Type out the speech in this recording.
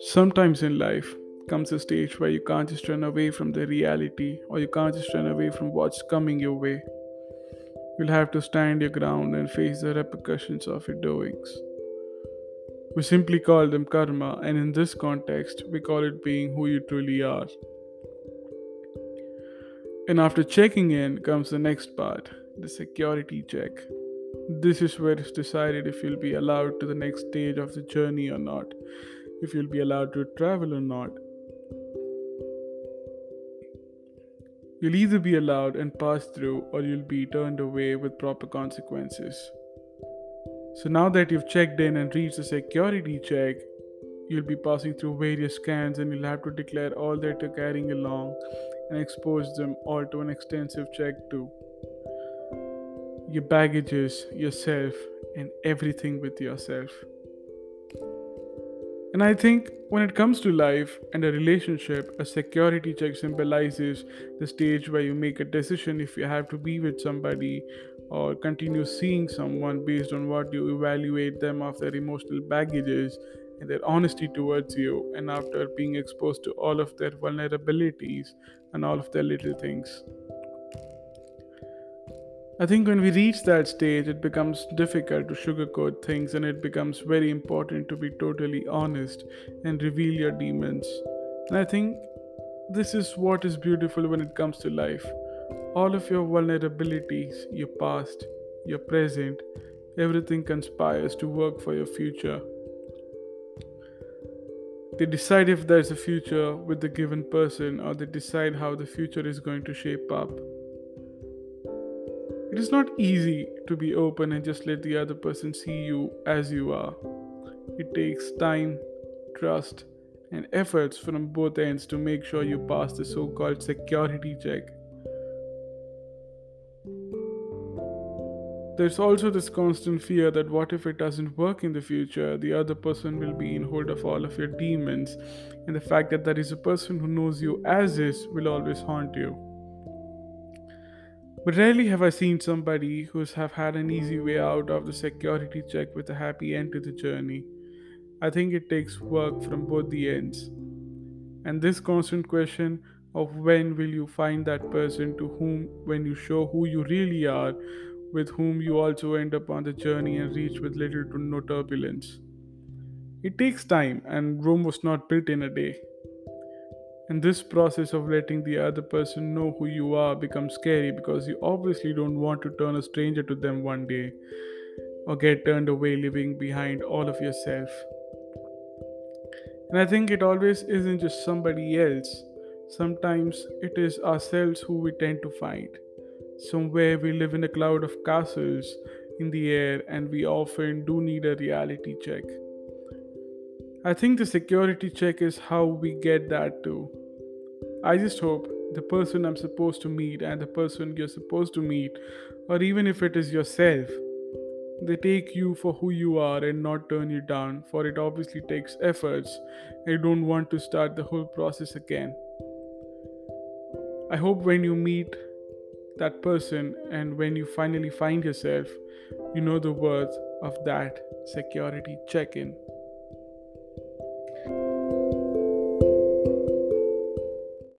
Sometimes in life comes a stage where you can't just run away from the reality or you can't just run away from what's coming your way. You'll have to stand your ground and face the repercussions of your doings. We simply call them karma, and in this context, we call it being who you truly are. And after checking in comes the next part the security check. This is where it's decided if you'll be allowed to the next stage of the journey or not if you'll be allowed to travel or not. You'll either be allowed and pass through, or you'll be turned away with proper consequences. So now that you've checked in and reached the security check, you'll be passing through various scans and you'll have to declare all that you're carrying along and expose them all to an extensive check too. Your baggages, yourself, and everything with yourself. And I think when it comes to life and a relationship, a security check symbolizes the stage where you make a decision if you have to be with somebody or continue seeing someone based on what you evaluate them of their emotional baggages and their honesty towards you, and after being exposed to all of their vulnerabilities and all of their little things. I think when we reach that stage, it becomes difficult to sugarcoat things and it becomes very important to be totally honest and reveal your demons. And I think this is what is beautiful when it comes to life. All of your vulnerabilities, your past, your present, everything conspires to work for your future. They decide if there's a future with the given person, or they decide how the future is going to shape up. It is not easy to be open and just let the other person see you as you are. It takes time, trust, and efforts from both ends to make sure you pass the so called security check. There's also this constant fear that what if it doesn't work in the future? The other person will be in hold of all of your demons, and the fact that there is a person who knows you as is will always haunt you. But rarely have I seen somebody who's have had an easy way out of the security check with a happy end to the journey. I think it takes work from both the ends. And this constant question of when will you find that person to whom when you show who you really are with whom you also end up on the journey and reach with little to no turbulence. It takes time and Rome was not built in a day. And this process of letting the other person know who you are becomes scary because you obviously don't want to turn a stranger to them one day or get turned away leaving behind all of yourself. And I think it always isn't just somebody else. Sometimes it is ourselves who we tend to find. Somewhere we live in a cloud of castles in the air, and we often do need a reality check. I think the security check is how we get that too. I just hope the person I'm supposed to meet and the person you're supposed to meet, or even if it is yourself, they take you for who you are and not turn you down, for it obviously takes efforts. I don't want to start the whole process again. I hope when you meet that person and when you finally find yourself, you know the worth of that security check in.